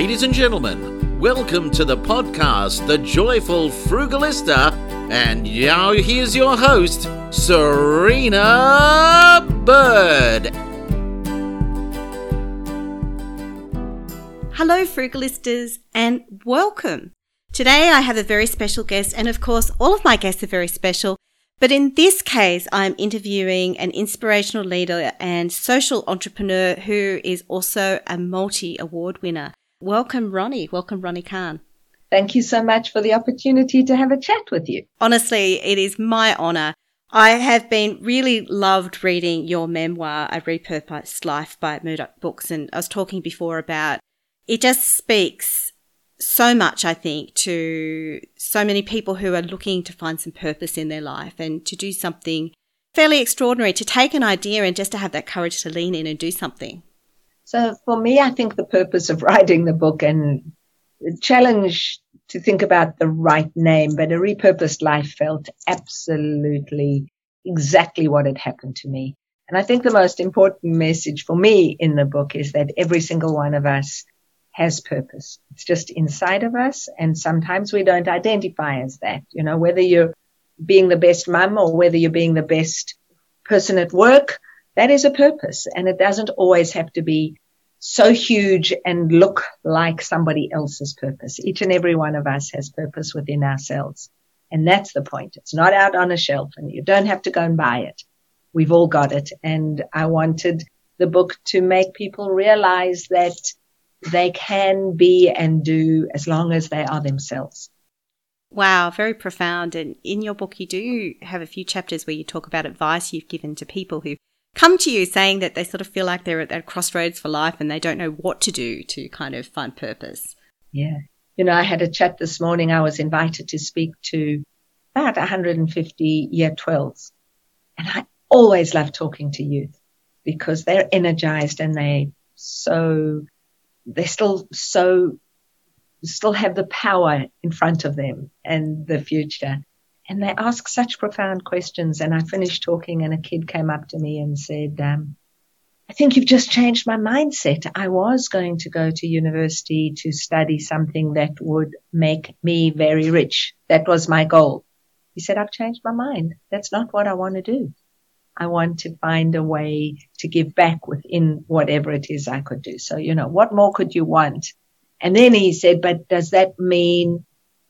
Ladies and gentlemen, welcome to the podcast, The Joyful Frugalista. And now here's your host, Serina Bird. Hello, Frugalistas, and welcome. Today I have a very special guest, and of course, all of my guests are very special. But in this case, I'm interviewing an inspirational leader and social entrepreneur who is also a multi award winner. Welcome, Ronni. Welcome, Ronni Kahn. Thank you so much for the opportunity to have a chat with you. Honestly, it is my honor. I have been really loved reading your memoir, A Repurposed Life by Murdoch Books. And I was talking before about it just speaks so much, I think, to so many people who are looking to find some purpose in their life and to do something fairly extraordinary, to take an idea and just to have that courage to lean in and do something. So for me, I think the purpose of writing the book and the challenge to think about the right name, but a repurposed life felt absolutely exactly what had happened to me. And I think the most important message for me in the book is that every single one of us has purpose. It's just inside of us. And sometimes we don't identify as that, you know, whether you're being the best mum or whether you're being the best person at work that is a purpose and it doesn't always have to be so huge and look like somebody else's purpose. Each and every one of us has purpose within ourselves. And that's the point. It's not out on a shelf and you don't have to go and buy it. We've all got it. And I wanted the book to make people realize that they can be and do as long as they are themselves. Wow, very profound. And in your book, you do have a few chapters where you talk about advice you've given to people who come to you saying that they sort of feel like they're at that crossroads for life and they don't know what to do to kind of find purpose. Yeah. You know, I had a chat this morning. I was invited to speak to about 150 year 12s. And I always love talking to youth because they're energized and they so, they're still so, still have the power in front of them and the future and they ask such profound questions. And I finished talking, and a kid came up to me and said, um, I think you've just changed my mindset. I was going to go to university to study something that would make me very rich. That was my goal. He said, I've changed my mind. That's not what I want to do. I want to find a way to give back within whatever it is I could do. So, you know, what more could you want? And then he said, but does that mean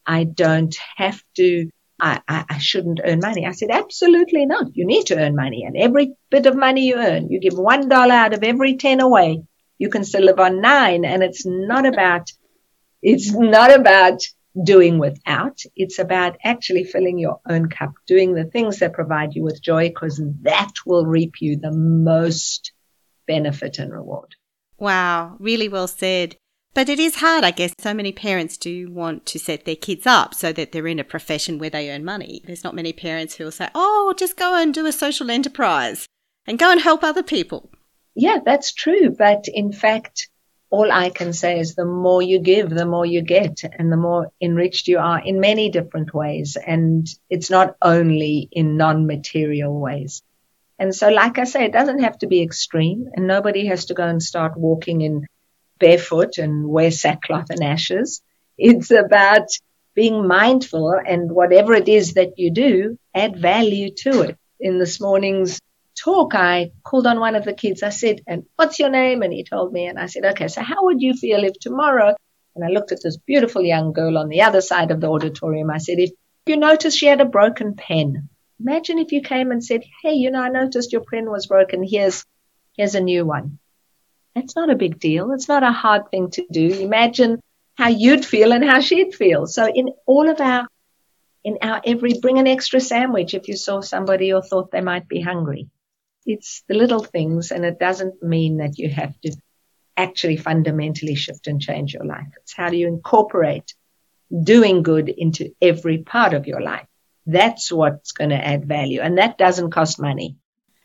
I don't have to I, I, shouldn't earn money. I said, absolutely not. You need to earn money. And every bit of money you earn, you give one dollar out of every 10 away. You can still live on nine. And it's not about, it's not about doing without. It's about actually filling your own cup, doing the things that provide you with joy, because that will reap you the most benefit and reward. Wow. Really well said. But it is hard, I guess. So many parents do want to set their kids up so that they're in a profession where they earn money. There's not many parents who will say, oh, just go and do a social enterprise and go and help other people. Yeah, that's true. But in fact, all I can say is the more you give, the more you get and the more enriched you are in many different ways. And it's not only in non-material ways. And so, like I say, it doesn't have to be extreme and nobody has to go and start walking in barefoot and wear sackcloth and ashes. It's about being mindful and whatever it is that you do, add value to it. In this morning's talk, I called on one of the kids. I said, and what's your name? And he told me, and I said, okay, so how would you feel if tomorrow, and I looked at this beautiful young girl on the other side of the auditorium. I said, if you notice she had a broken pen, imagine if you came and said, hey, you know, I noticed your pen was broken. Here's, here's a new one. It's not a big deal. It's not a hard thing to do. Imagine how you'd feel and how she'd feel. So in all of our, in our every, bring an extra sandwich if you saw somebody or thought they might be hungry. It's the little things and it doesn't mean that you have to actually fundamentally shift and change your life. It's how do you incorporate doing good into every part of your life. That's what's going to add value. And that doesn't cost money.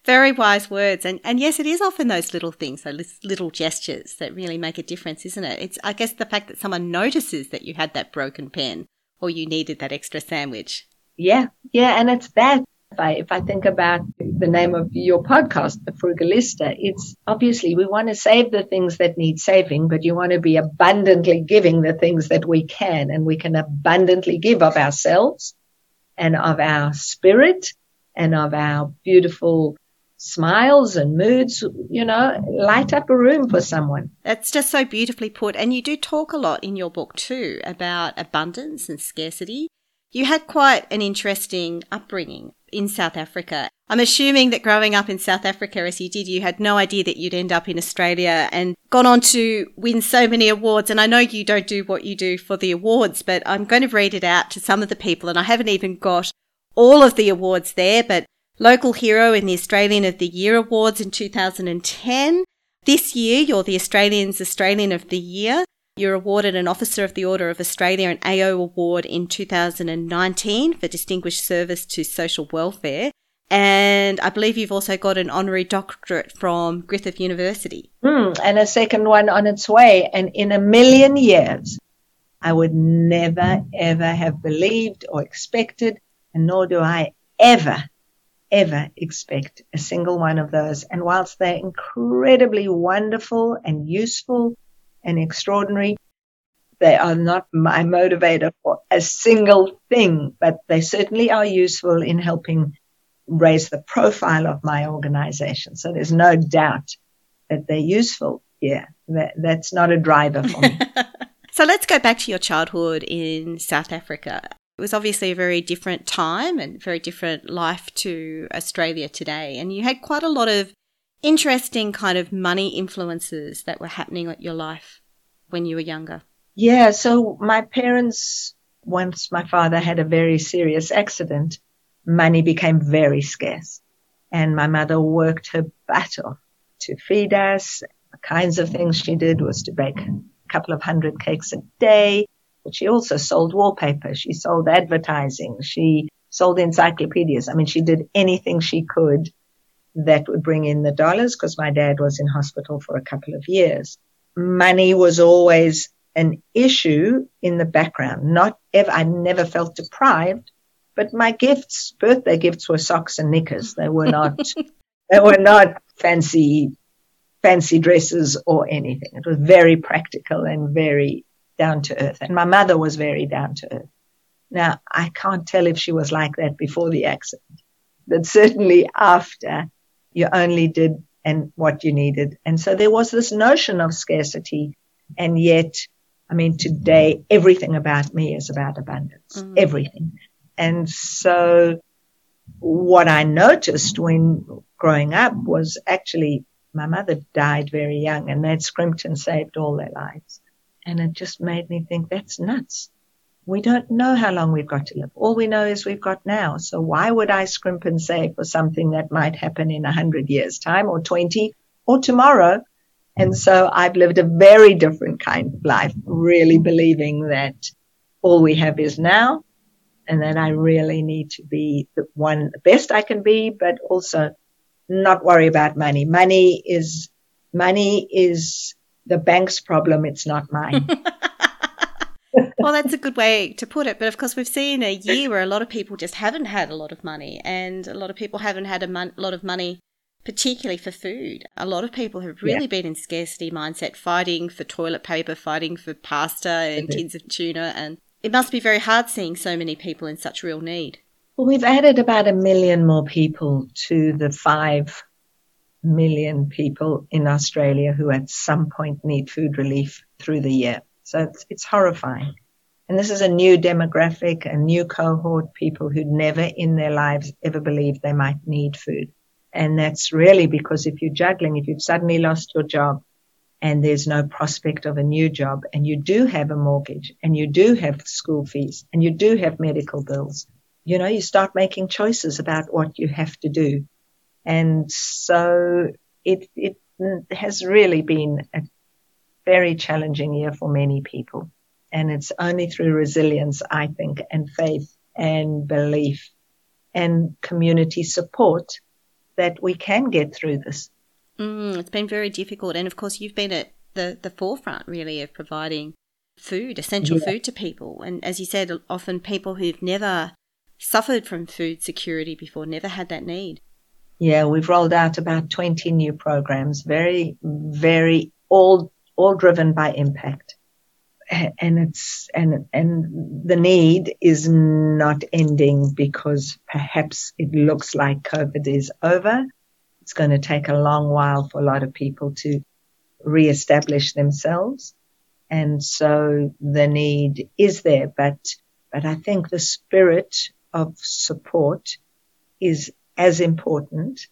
Very wise words. And, and yes, it is often those little things, those little gestures that really make a difference, isn't it? It's, I guess, the fact that someone notices that you had that broken pen or you needed that extra sandwich. Yeah. Yeah. And it's that If I, if I think about the name of your podcast, The Frugalista, it's obviously we want to save the things that need saving, but you want to be abundantly giving the things that we can, and we can abundantly give of ourselves and of our spirit and of our beautiful smiles and moods, you know, light up a room for someone. That's just so beautifully put. And you do talk a lot in your book too about abundance and scarcity. You had quite an interesting upbringing in South Africa. I'm assuming that growing up in South Africa as you did, you had no idea that you'd end up in Australia and gone on to win so many awards. And I know you don't do what you do for the awards, but I'm going to read it out to some of the people. And I haven't even got all of the awards there, but Local Hero in the Australian of the Year Awards in 2010. This year, you're the Australian's Australian of the Year. You're awarded an Officer of the Order of Australia and AO Award in 2019 for Distinguished Service to Social Welfare. And I believe you've also got an honorary doctorate from Griffith University. Mm, and a second one on its way. And in a million years, I would never, ever have believed or expected, and nor do I ever ever expect a single one of those. And whilst they're incredibly wonderful and useful and extraordinary, they are not my motivator for a single thing, but they certainly are useful in helping raise the profile of my organization. So there's no doubt that they're useful. Yeah, that, that's not a driver for me. so let's go back to your childhood in South Africa. It was obviously a very different time and very different life to Australia today. And you had quite a lot of interesting kind of money influences that were happening at your life when you were younger. Yeah. So my parents, once my father had a very serious accident, money became very scarce. And my mother worked her butt off to feed us. The kinds of things she did was to bake a couple of hundred cakes a day but she also sold wallpaper. She sold advertising. She sold encyclopedias. I mean, she did anything she could that would bring in the dollars because my dad was in hospital for a couple of years. Money was always an issue in the background. Not ever, I never felt deprived, but my gifts, birthday gifts were socks and knickers. They were not, they were not fancy, fancy dresses or anything. It was very practical and very down to earth. And my mother was very down to earth. Now, I can't tell if she was like that before the accident, but certainly after you only did and what you needed. And so there was this notion of scarcity. And yet, I mean, today, everything about me is about abundance, mm. everything. And so what I noticed when growing up was actually my mother died very young and that scrimped and saved all their lives. And it just made me think that's nuts. We don't know how long we've got to live. All we know is we've got now. So why would I scrimp and save for something that might happen in a hundred years time or 20 or tomorrow? And so I've lived a very different kind of life, really believing that all we have is now and that I really need to be the one, the best I can be, but also not worry about money. Money is, money is the bank's problem. It's not mine. well, that's a good way to put it. But of course, we've seen a year where a lot of people just haven't had a lot of money, and a lot of people haven't had a mon- lot of money, particularly for food. A lot of people have really yeah. been in scarcity mindset, fighting for toilet paper, fighting for pasta and mm-hmm. tins of tuna, and it must be very hard seeing so many people in such real need. Well, we've added about a million more people to the five million people in Australia who at some point need food relief through the year. So it's, it's horrifying. And this is a new demographic, a new cohort, people who'd never in their lives ever believed they might need food. And that's really because if you're juggling, if you've suddenly lost your job and there's no prospect of a new job and you do have a mortgage and you do have school fees and you do have medical bills, you know, you start making choices about what you have to do. And so it, it has really been a very challenging year for many people. And it's only through resilience, I think, and faith and belief and community support that we can get through this. Mm, it's been very difficult. And of course, you've been at the, the forefront really of providing food, essential yeah. food to people. And as you said, often people who've never suffered from food security before, never had that need. Yeah, we've rolled out about 20 new programs, very, very all, all driven by impact. And it's, and, and the need is not ending because perhaps it looks like COVID is over. It's going to take a long while for a lot of people to reestablish themselves. And so the need is there, but, but I think the spirit of support is as important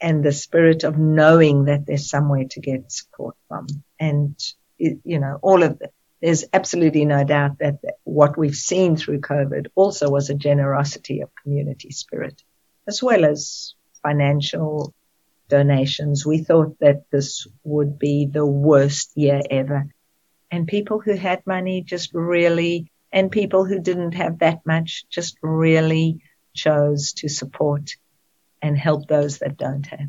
and the spirit of knowing that there's somewhere to get support from. And, you know, all of it. There's absolutely no doubt that what we've seen through COVID also was a generosity of community spirit, as well as financial donations. We thought that this would be the worst year ever. And people who had money just really, and people who didn't have that much just really chose to support and help those that don't have.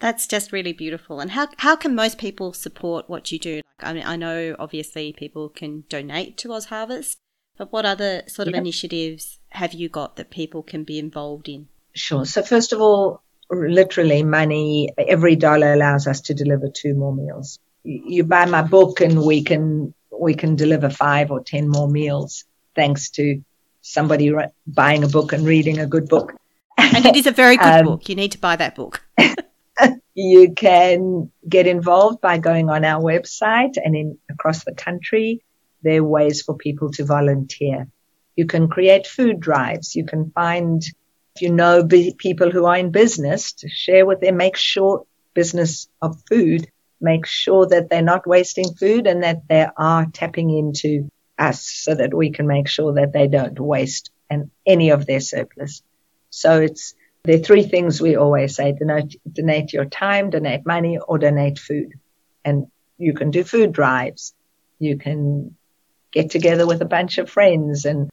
That's just really beautiful. And how how can most people support what you do? Like, I mean, I know obviously people can donate to Oz Harvest, but what other sort of yep. initiatives have you got that people can be involved in? Sure. So first of all, literally money. Every dollar allows us to deliver two more meals. You buy my book, and we can we can deliver five or ten more meals thanks to somebody buying a book and reading a good book. And it is a very good um, book. You need to buy that book. you can get involved by going on our website and in across the country. There are ways for people to volunteer. You can create food drives. You can find, if you know people who are in business, to share with them, make sure business of food, make sure that they're not wasting food and that they are tapping into us so that we can make sure that they don't waste and any of their surplus. So it's, are three things we always say, donate, donate your time, donate money, or donate food. And you can do food drives. You can get together with a bunch of friends and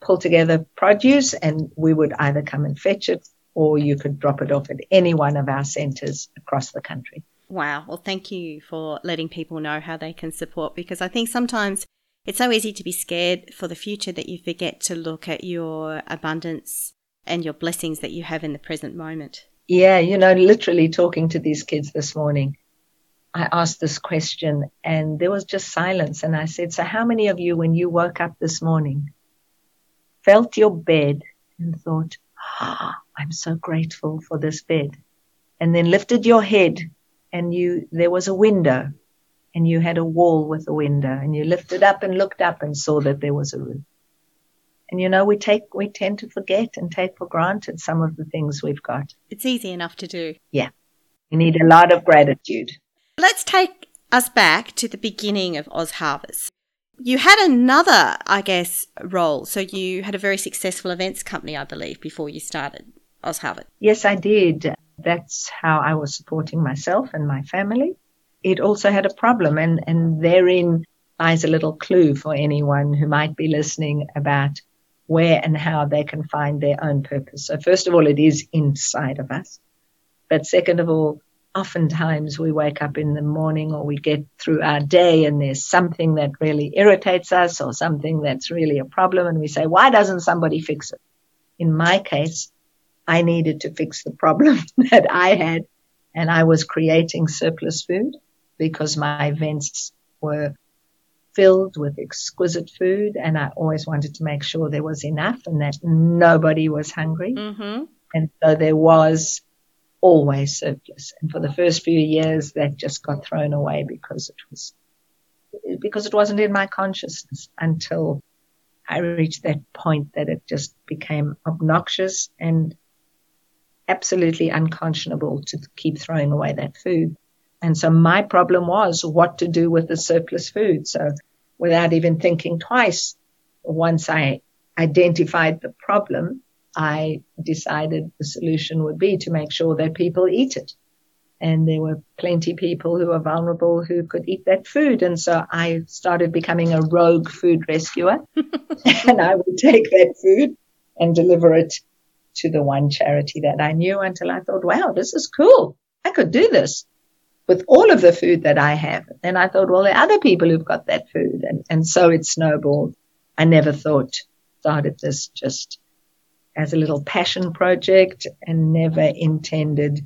pull together produce and we would either come and fetch it or you could drop it off at any one of our centres across the country. Wow. Well, thank you for letting people know how they can support because I think sometimes it's so easy to be scared for the future that you forget to look at your abundance and your blessings that you have in the present moment. Yeah, you know, literally talking to these kids this morning, I asked this question and there was just silence. And I said, So, how many of you, when you woke up this morning, felt your bed and thought, oh, I'm so grateful for this bed? And then lifted your head and you, there was a window and you had a wall with a window and you lifted up and looked up and saw that there was a roof. And you know, we take, we tend to forget and take for granted some of the things we've got. It's easy enough to do. Yeah. You need a lot of gratitude. Let's take us back to the beginning of Oz Harvest. You had another, I guess, role. So you had a very successful events company, I believe, before you started Oz Harvest. Yes, I did. That's how I was supporting myself and my family. It also had a problem, and, and therein lies a little clue for anyone who might be listening about where and how they can find their own purpose. So first of all, it is inside of us. But second of all, oftentimes we wake up in the morning or we get through our day and there's something that really irritates us or something that's really a problem and we say, why doesn't somebody fix it? In my case, I needed to fix the problem that I had and I was creating surplus food because my events were filled with exquisite food, and I always wanted to make sure there was enough and that nobody was hungry. Mm-hmm. And so there was always surplus. And for the first few years, that just got thrown away because it was because it wasn't in my consciousness until I reached that point that it just became obnoxious and absolutely unconscionable to keep throwing away that food. And so my problem was what to do with the surplus food. So without even thinking twice. Once I identified the problem, I decided the solution would be to make sure that people eat it. And there were plenty people who were vulnerable who could eat that food. And so I started becoming a rogue food rescuer. and I would take that food and deliver it to the one charity that I knew until I thought, wow, this is cool. I could do this with all of the food that I have. And I thought, well, there are other people who've got that food. And, and so it snowballed. I never thought, started this just as a little passion project and never intended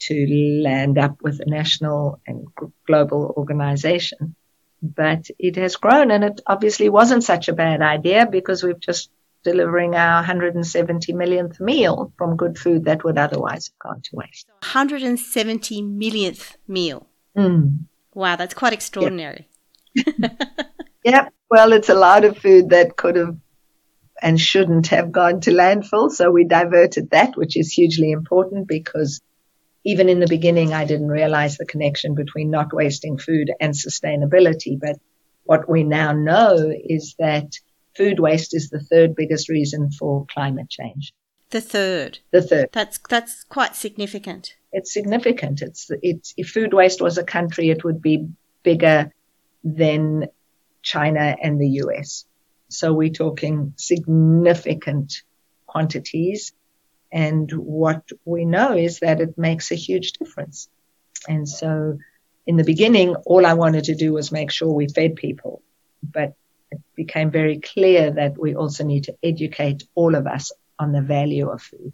to land up with a national and global organization. But it has grown and it obviously wasn't such a bad idea because we've just delivering our 170 millionth meal from good food that would otherwise have gone to waste. 170 millionth meal. Mm. Wow, that's quite extraordinary. Yep. yep. Well, it's a lot of food that could have and shouldn't have gone to landfill. So we diverted that, which is hugely important because even in the beginning, I didn't realize the connection between not wasting food and sustainability. But what we now know is that food waste is the third biggest reason for climate change. The third. The third. That's that's quite significant. It's significant. It's it's if food waste was a country, it would be bigger than China and the US. So we're talking significant quantities. And what we know is that it makes a huge difference. And so in the beginning, all I wanted to do was make sure we fed people. But became very clear that we also need to educate all of us on the value of food.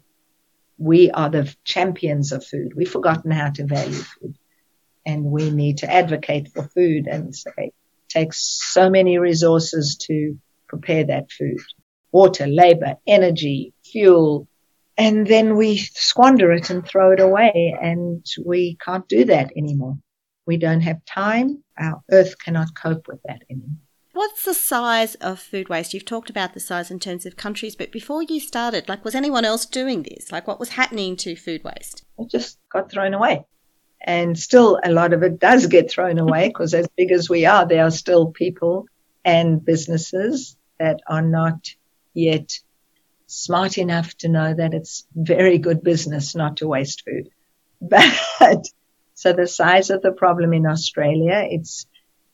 We are the champions of food. We've forgotten how to value food and we need to advocate for food and say it takes so many resources to prepare that food. Water, labor, energy, fuel, and then we squander it and throw it away and we can't do that anymore. We don't have time. Our earth cannot cope with that anymore. What's the size of food waste? You've talked about the size in terms of countries, but before you started, like, was anyone else doing this? Like, what was happening to food waste? It just got thrown away. And still, a lot of it does get thrown away because, as big as we are, there are still people and businesses that are not yet smart enough to know that it's very good business not to waste food. But so the size of the problem in Australia, it's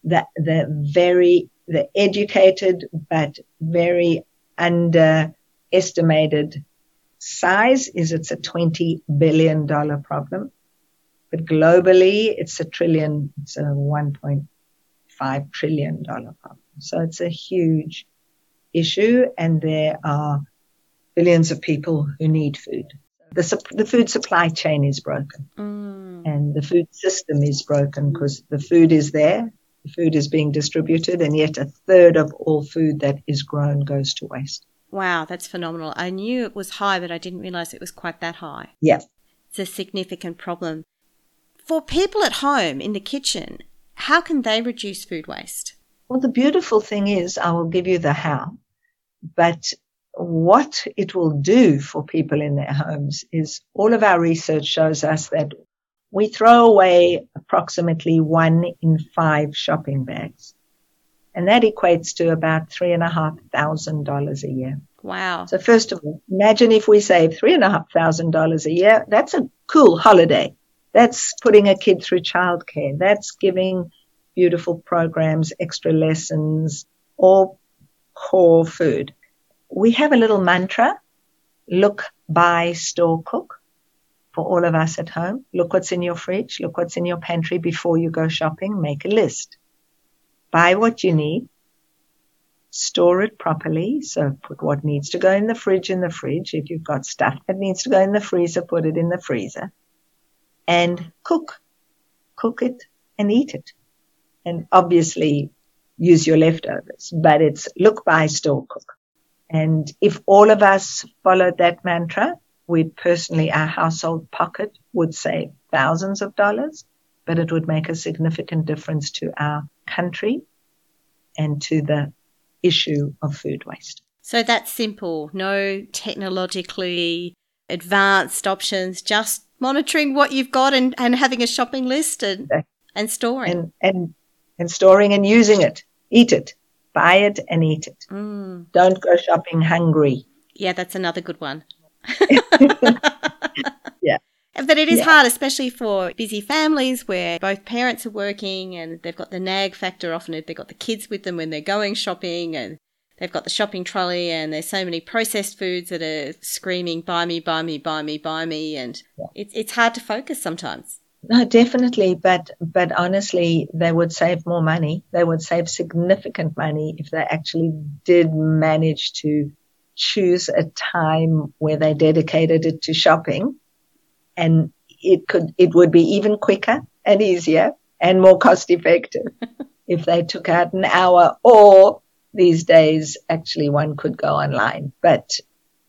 the, the very the educated but very underestimated size is it's a $20 billion problem. But globally, it's a trillion, it's a $1.5 trillion problem. So it's a huge issue and there are billions of people who need food. The, the food supply chain is broken mm. and the food system is broken because the food is there, food is being distributed, and yet a third of all food that is grown goes to waste. Wow, that's phenomenal. I knew it was high, but I didn't realize it was quite that high. Yes. It's a significant problem. For people at home in the kitchen, how can they reduce food waste? Well, the beautiful thing is, I will give you the how, but what it will do for people in their homes is all of our research shows us that we throw away approximately one in five shopping bags. And that equates to about three and a half thousand dollars a year. Wow. So first of all, imagine if we save three and a half thousand dollars a year. That's a cool holiday. That's putting a kid through childcare. That's giving beautiful programs, extra lessons, or core food. We have a little mantra, look, buy, store, cook for all of us at home. Look what's in your fridge. Look what's in your pantry before you go shopping. Make a list. Buy what you need. Store it properly. So put what needs to go in the fridge in the fridge. If you've got stuff that needs to go in the freezer, put it in the freezer. And cook. Cook it and eat it. And obviously use your leftovers, but it's look, buy, store, cook. And if all of us followed that mantra, we personally, our household pocket would save thousands of dollars, but it would make a significant difference to our country and to the issue of food waste. So that's simple. No technologically advanced options, just monitoring what you've got and, and having a shopping list and, and storing. And, and, and storing and using it. Eat it. Buy it and eat it. Mm. Don't go shopping hungry. Yeah, that's another good one. yeah. But it is yeah. hard, especially for busy families where both parents are working and they've got the nag factor often if they've got the kids with them when they're going shopping and they've got the shopping trolley and there's so many processed foods that are screaming, buy me, buy me, buy me, buy me. And yeah. it's, it's hard to focus sometimes. No, definitely. But, but honestly, they would save more money. They would save significant money if they actually did manage to choose a time where they dedicated it to shopping and it could, it would be even quicker and easier and more cost effective if they took out an hour or these days actually one could go online. But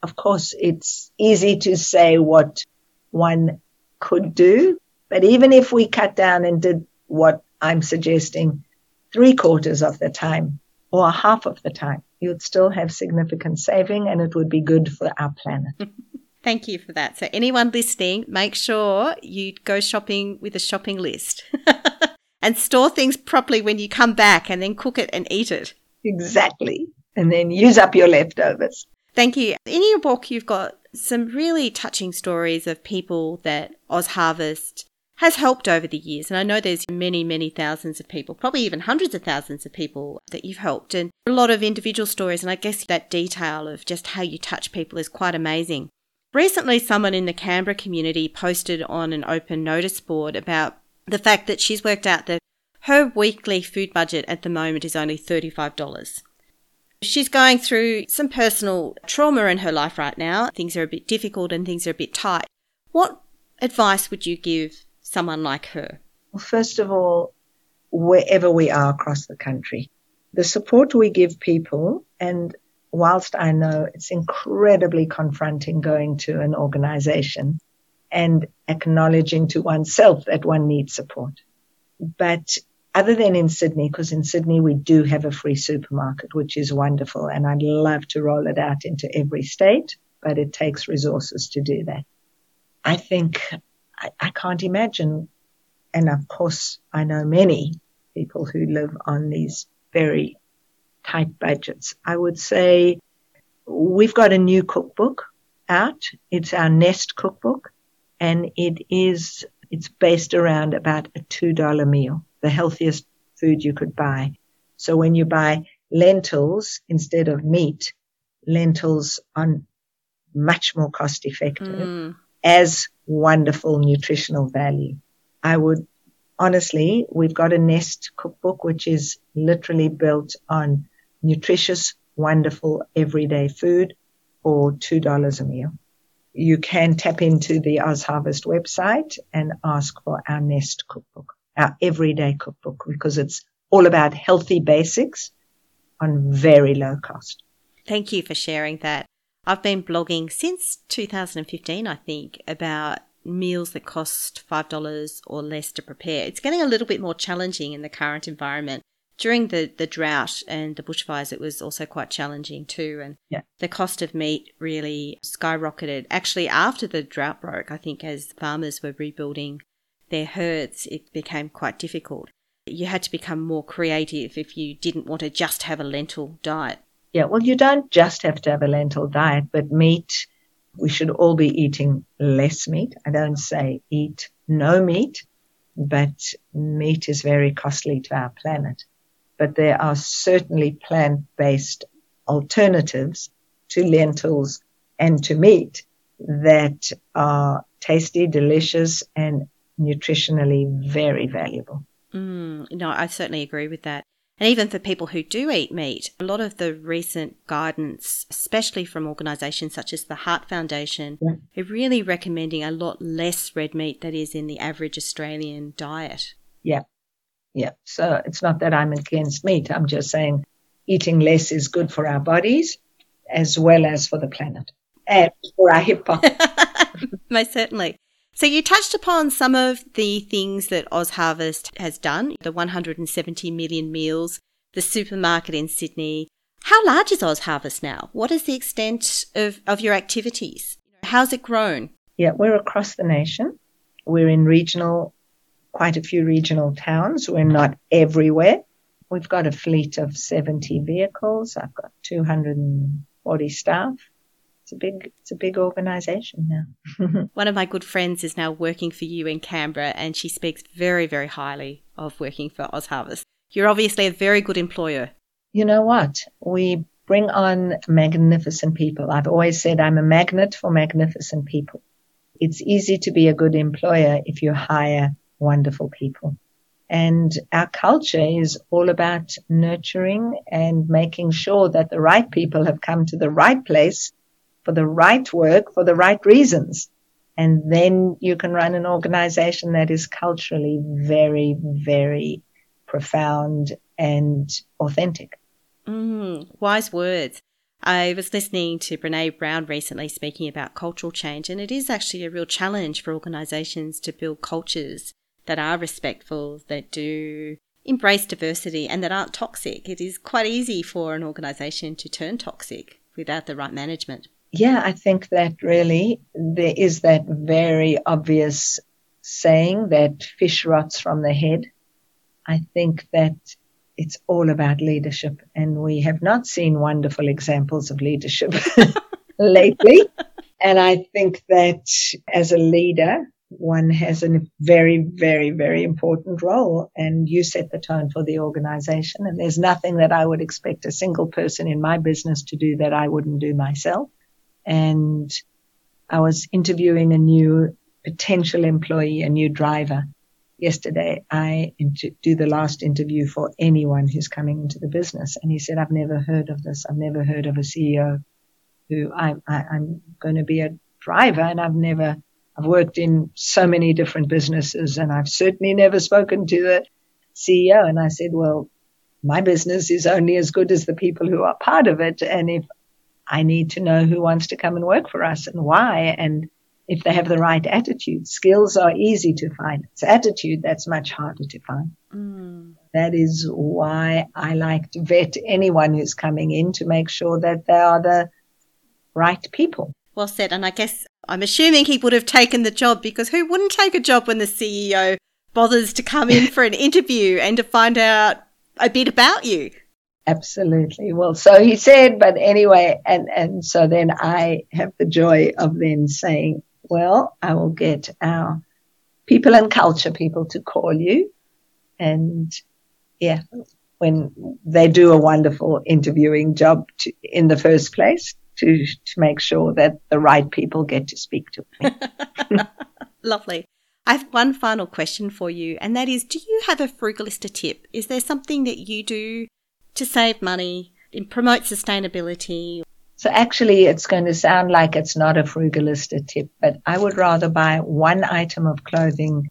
of course it's easy to say what one could do. But even if we cut down and did what I'm suggesting three quarters of the time or half of the time, you'd still have significant saving and it would be good for our planet. Thank you for that. So, anyone listening, make sure you go shopping with a shopping list and store things properly when you come back and then cook it and eat it. Exactly. And then use up your leftovers. Thank you. In your book, you've got some really touching stories of people that Oz Harvest has helped over the years. And I know there's many, many thousands of people, probably even hundreds of thousands of people that you've helped, and a lot of individual stories. And I guess that detail of just how you touch people is quite amazing. Recently, someone in the Canberra community posted on an open notice board about the fact that she's worked out that her weekly food budget at the moment is only $35. She's going through some personal trauma in her life right now. Things are a bit difficult and things are a bit tight. What advice would you give someone like her? Well, first of all, wherever we are across the country, the support we give people, and whilst I know it's incredibly confronting going to an organization and acknowledging to oneself that one needs support. But other than in Sydney, because in Sydney we do have a free supermarket, which is wonderful. And I'd love to roll it out into every state, but it takes resources to do that. I think I, I can't imagine. And of course, I know many people who live on these very tight budgets. I would say we've got a new cookbook out. It's our Nest cookbook and it is, it's based around about a $2 meal the healthiest food you could buy. So when you buy lentils instead of meat, lentils are much more cost effective mm. As wonderful nutritional value. I would honestly, we've got a Nest cookbook, which is literally built on nutritious, wonderful everyday food for $2 a meal. You can tap into the Oz Harvest website and ask for our Nest cookbook our everyday cookbook because it's all about healthy basics on very low cost. Thank you for sharing that. I've been blogging since 2015, I think, about meals that cost $5 or less to prepare. It's getting a little bit more challenging in the current environment. During the, the drought and the bushfires, it was also quite challenging too. And yeah. the cost of meat really skyrocketed. Actually, after the drought broke, I think as farmers were rebuilding their herds, it became quite difficult. You had to become more creative if you didn't want to just have a lentil diet. Yeah, well, you don't just have to have a lentil diet, but meat, we should all be eating less meat. I don't say eat no meat, but meat is very costly to our planet. But there are certainly plant-based alternatives to lentils and to meat that are tasty, delicious, and nutritionally very valuable. Mm, no, I certainly agree with that. And even for people who do eat meat, a lot of the recent guidance, especially from organisations such as the Heart Foundation, yeah. are really recommending a lot less red meat that is in the average Australian diet. Yeah. Yeah. So it's not that I'm against meat. I'm just saying eating less is good for our bodies as well as for the planet and for our hip pocket. Most certainly. So you touched upon some of the things that Oz Harvest has done, the 170 million meals, the supermarket in Sydney. How large is Oz Harvest now? What is the extent of, of your activities? How's it grown? Yeah, we're across the nation. We're in regional, quite a few regional towns. We're not everywhere. We've got a fleet of 70 vehicles. I've got 240 staff it's a big it's a big organization now. One of my good friends is now working for you in Canberra and she speaks very very highly of working for Oz Harvest. You're obviously a very good employer. You know what? We bring on magnificent people. I've always said I'm a magnet for magnificent people. It's easy to be a good employer if you hire wonderful people. And our culture is all about nurturing and making sure that the right people have come to the right place for the right work for the right reasons. And then you can run an organization that is culturally very, very profound and authentic. Mm, wise words. I was listening to Brene Brown recently speaking about cultural change, and it is actually a real challenge for organisations to build cultures that are respectful, that do embrace diversity, and that aren't toxic. It is quite easy for an organisation to turn toxic without the right management. Yeah, I think that really there is that very obvious saying that fish rots from the head. I think that it's all about leadership. And we have not seen wonderful examples of leadership lately. And I think that as a leader, one has a very, very, very important role and you set the tone for the organization. And there's nothing that I would expect a single person in my business to do that I wouldn't do myself. And I was interviewing a new potential employee, a new driver yesterday I do the last interview for anyone who's coming into the business. And he said, I've never heard of this. I've never heard of a CEO who I, I, I'm going to be a driver and I've never, I've worked in so many different businesses and I've certainly never spoken to the CEO. And I said, well, my business is only as good as the people who are part of it. And if I need to know who wants to come and work for us and why and if they have the right attitude. Skills are easy to find. It's attitude that's much harder to find. Mm. That is why I like to vet anyone who's coming in to make sure that they are the right people. Well said. And I guess I'm assuming he would have taken the job because who wouldn't take a job when the CEO bothers to come in for an interview and to find out a bit about you? Absolutely. Well, so he said, but anyway, and, and so then I have the joy of then saying, well, I will get our people and culture people to call you. And yeah, when they do a wonderful interviewing job to, in the first place to, to make sure that the right people get to speak to me. Lovely. I have one final question for you, and that is Do you have a frugalista tip? Is there something that you do to save money, and promote sustainability, so actually, it's going to sound like it's not a frugalista tip, but I would rather buy one item of clothing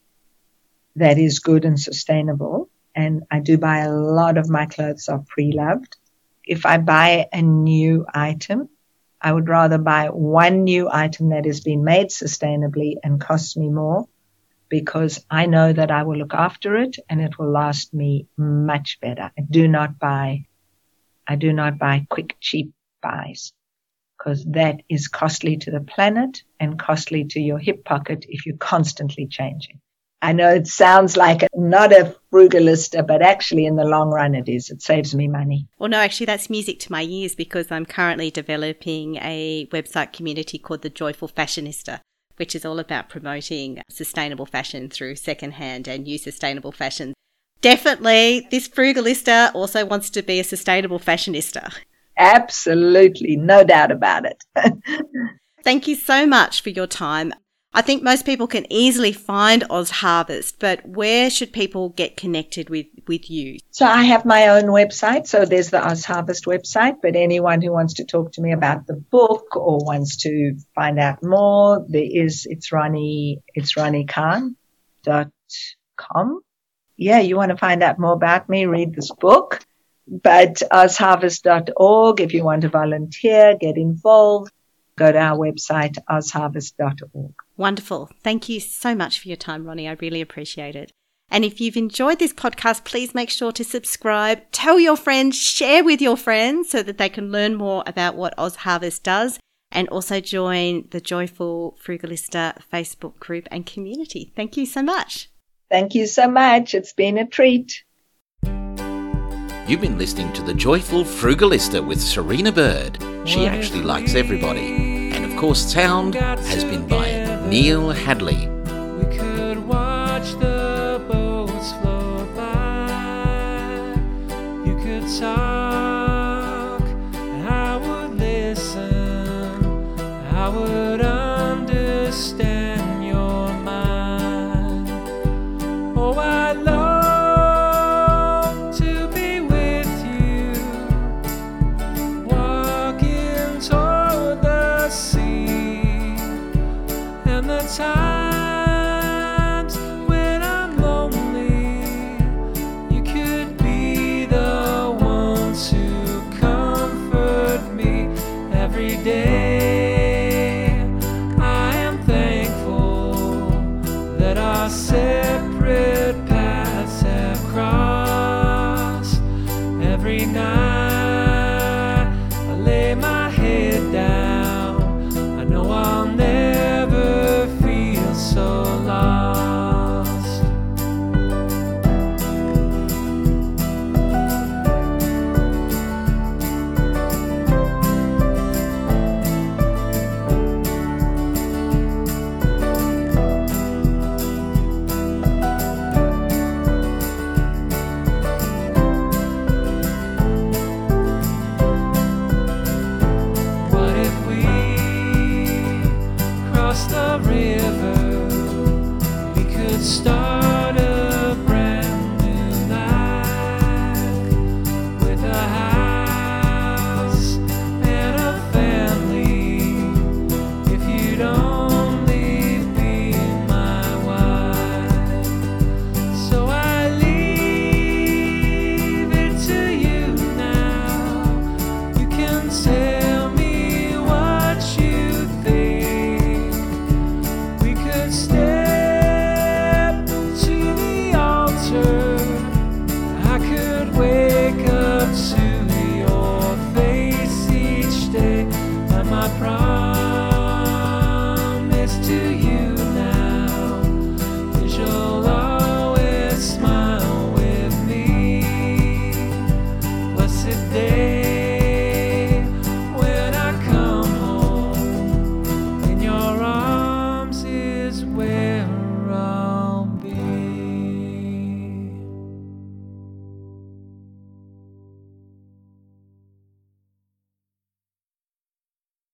that is good and sustainable. And I do buy a lot of my clothes are pre-loved. If I buy a new item, I would rather buy one new item that has been made sustainably and costs me more because I know that I will look after it and it will last me much better. I do not buy, I do not buy quick, cheap buys because that is costly to the planet and costly to your hip pocket if you're constantly changing. I know it sounds like not a frugalista, but actually in the long run it is. It saves me money. Well, no, actually that's music to my ears because I'm currently developing a website community called the Joyful Fashionista, which is all about promoting sustainable fashion through secondhand and new sustainable fashion. Definitely, this frugalista also wants to be a sustainable fashionista. Absolutely, no doubt about it. Thank you so much for your time. I think most people can easily find Oz Harvest, but where should people get connected with, with you? So I have my own website. So there's the Oz Harvest website, but anyone who wants to talk to me about the book or wants to find out more, there is, it's Ronni, it's ronnikahn.com. Yeah, you want to find out more about me, read this book. But ozharvest.org, if you want to volunteer, get involved, go to our website, ozharvest.org. Wonderful. Thank you so much for your time, Ronni. I really appreciate it. And if you've enjoyed this podcast, please make sure to subscribe, tell your friends, share with your friends so that they can learn more about what Oz Harvest does and also join the Joyful Frugalista Facebook group and community. Thank you so much. Thank you so much. It's been a treat. You've been listening to The Joyful Frugalista with Serina Bird. She actually likes everybody. And of course, sound has been by Neil Hadley. every day.